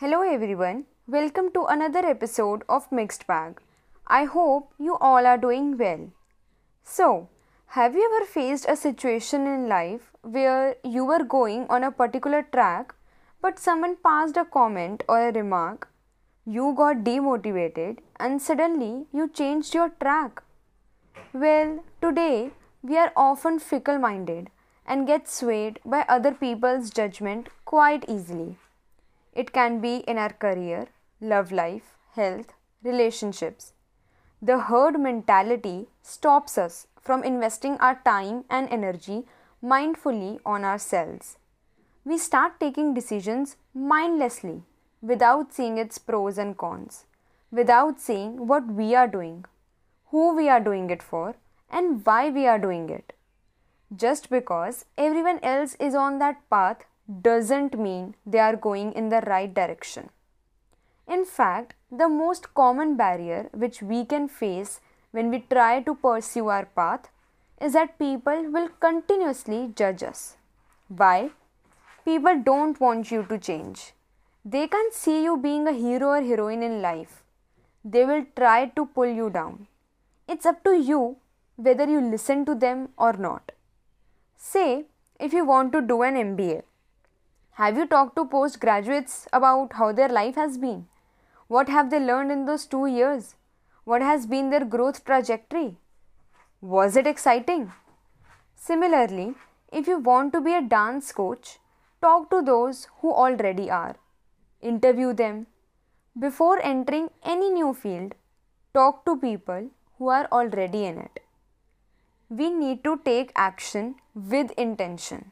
Hello everyone, welcome to another episode of Mixed Bag. I hope you all are doing well. So, have you ever faced a situation in life where you were going on a particular track but someone passed a comment or a remark, you got demotivated and suddenly you changed your track? Well, today we are often fickle minded and get swayed by other people's judgment quite easily. It can be in our career, love life, health, relationships. The herd mentality stops us from investing our time and energy mindfully on ourselves. We start taking decisions mindlessly without seeing its pros and cons, without seeing what we are doing, who we are doing it for, and why we are doing it. Just because everyone else is on that path doesn't mean they are going in the right direction. In fact, the most common barrier which we can face when we try to pursue our path is that people will continuously judge us. Why? People don't want you to change. They can't see you being a hero or heroine in life. They will try to pull you down. It's up to you whether you listen to them or not. Say, if you want to do an MBA, have you talked to postgraduates about how their life has been? What have they learned in those two years? What has been their growth trajectory? Was it exciting? Similarly, if you want to be a dance coach, talk to those who already are. Interview them. Before entering any new field, talk to people who are already in it we need to take action with intention.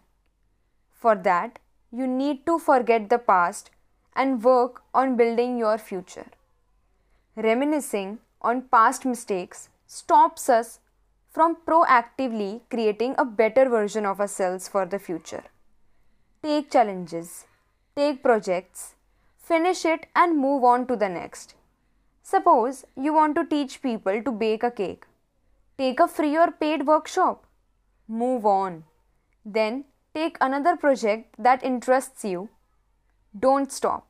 For that, you need to forget the past and work on building your future. Reminiscing on past mistakes stops us from proactively creating a better version of ourselves for the future. Take challenges, take projects, finish it, and move on to the next. Suppose you want to teach people to bake a cake Take a free or paid workshop. Move on. Then take another project that interests you. Don't stop.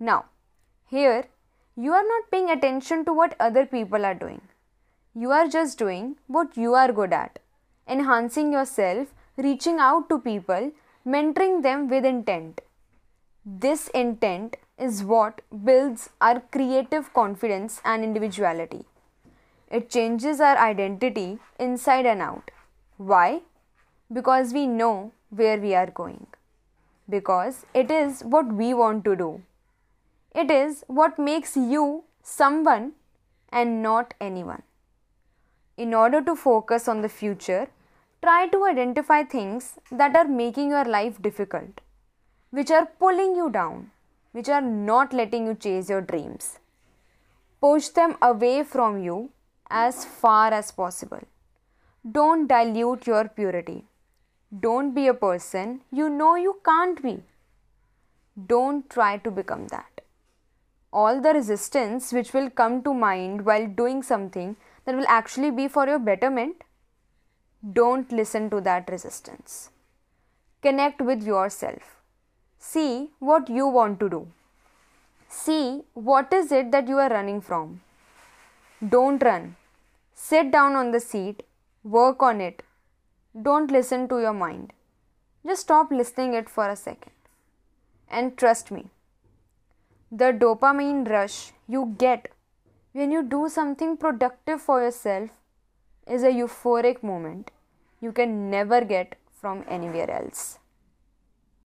Now, here you are not paying attention to what other people are doing. You are just doing what you are good at, enhancing yourself, reaching out to people, mentoring them with intent. This intent is what builds our creative confidence and individuality. It changes our identity inside and out. Why? Because we know where we are going. Because it is what we want to do. It is what makes you someone and not anyone. In order to focus on the future, try to identify things that are making your life difficult, which are pulling you down, which are not letting you chase your dreams. Push them away from you as far as possible. Don't dilute your purity. Don't be a person you know you can't be. Don't try to become that. All the resistance which will come to mind while doing something that will actually be for your betterment, don't listen to that resistance. Connect with yourself. See what you want to do. See what is it that you are running from. Don't run. Sit down on the seat, work on it. Don't listen to your mind. Just stop listening it for a second. And trust me, the dopamine rush you get when you do something productive for yourself is a euphoric moment you can never get from anywhere else.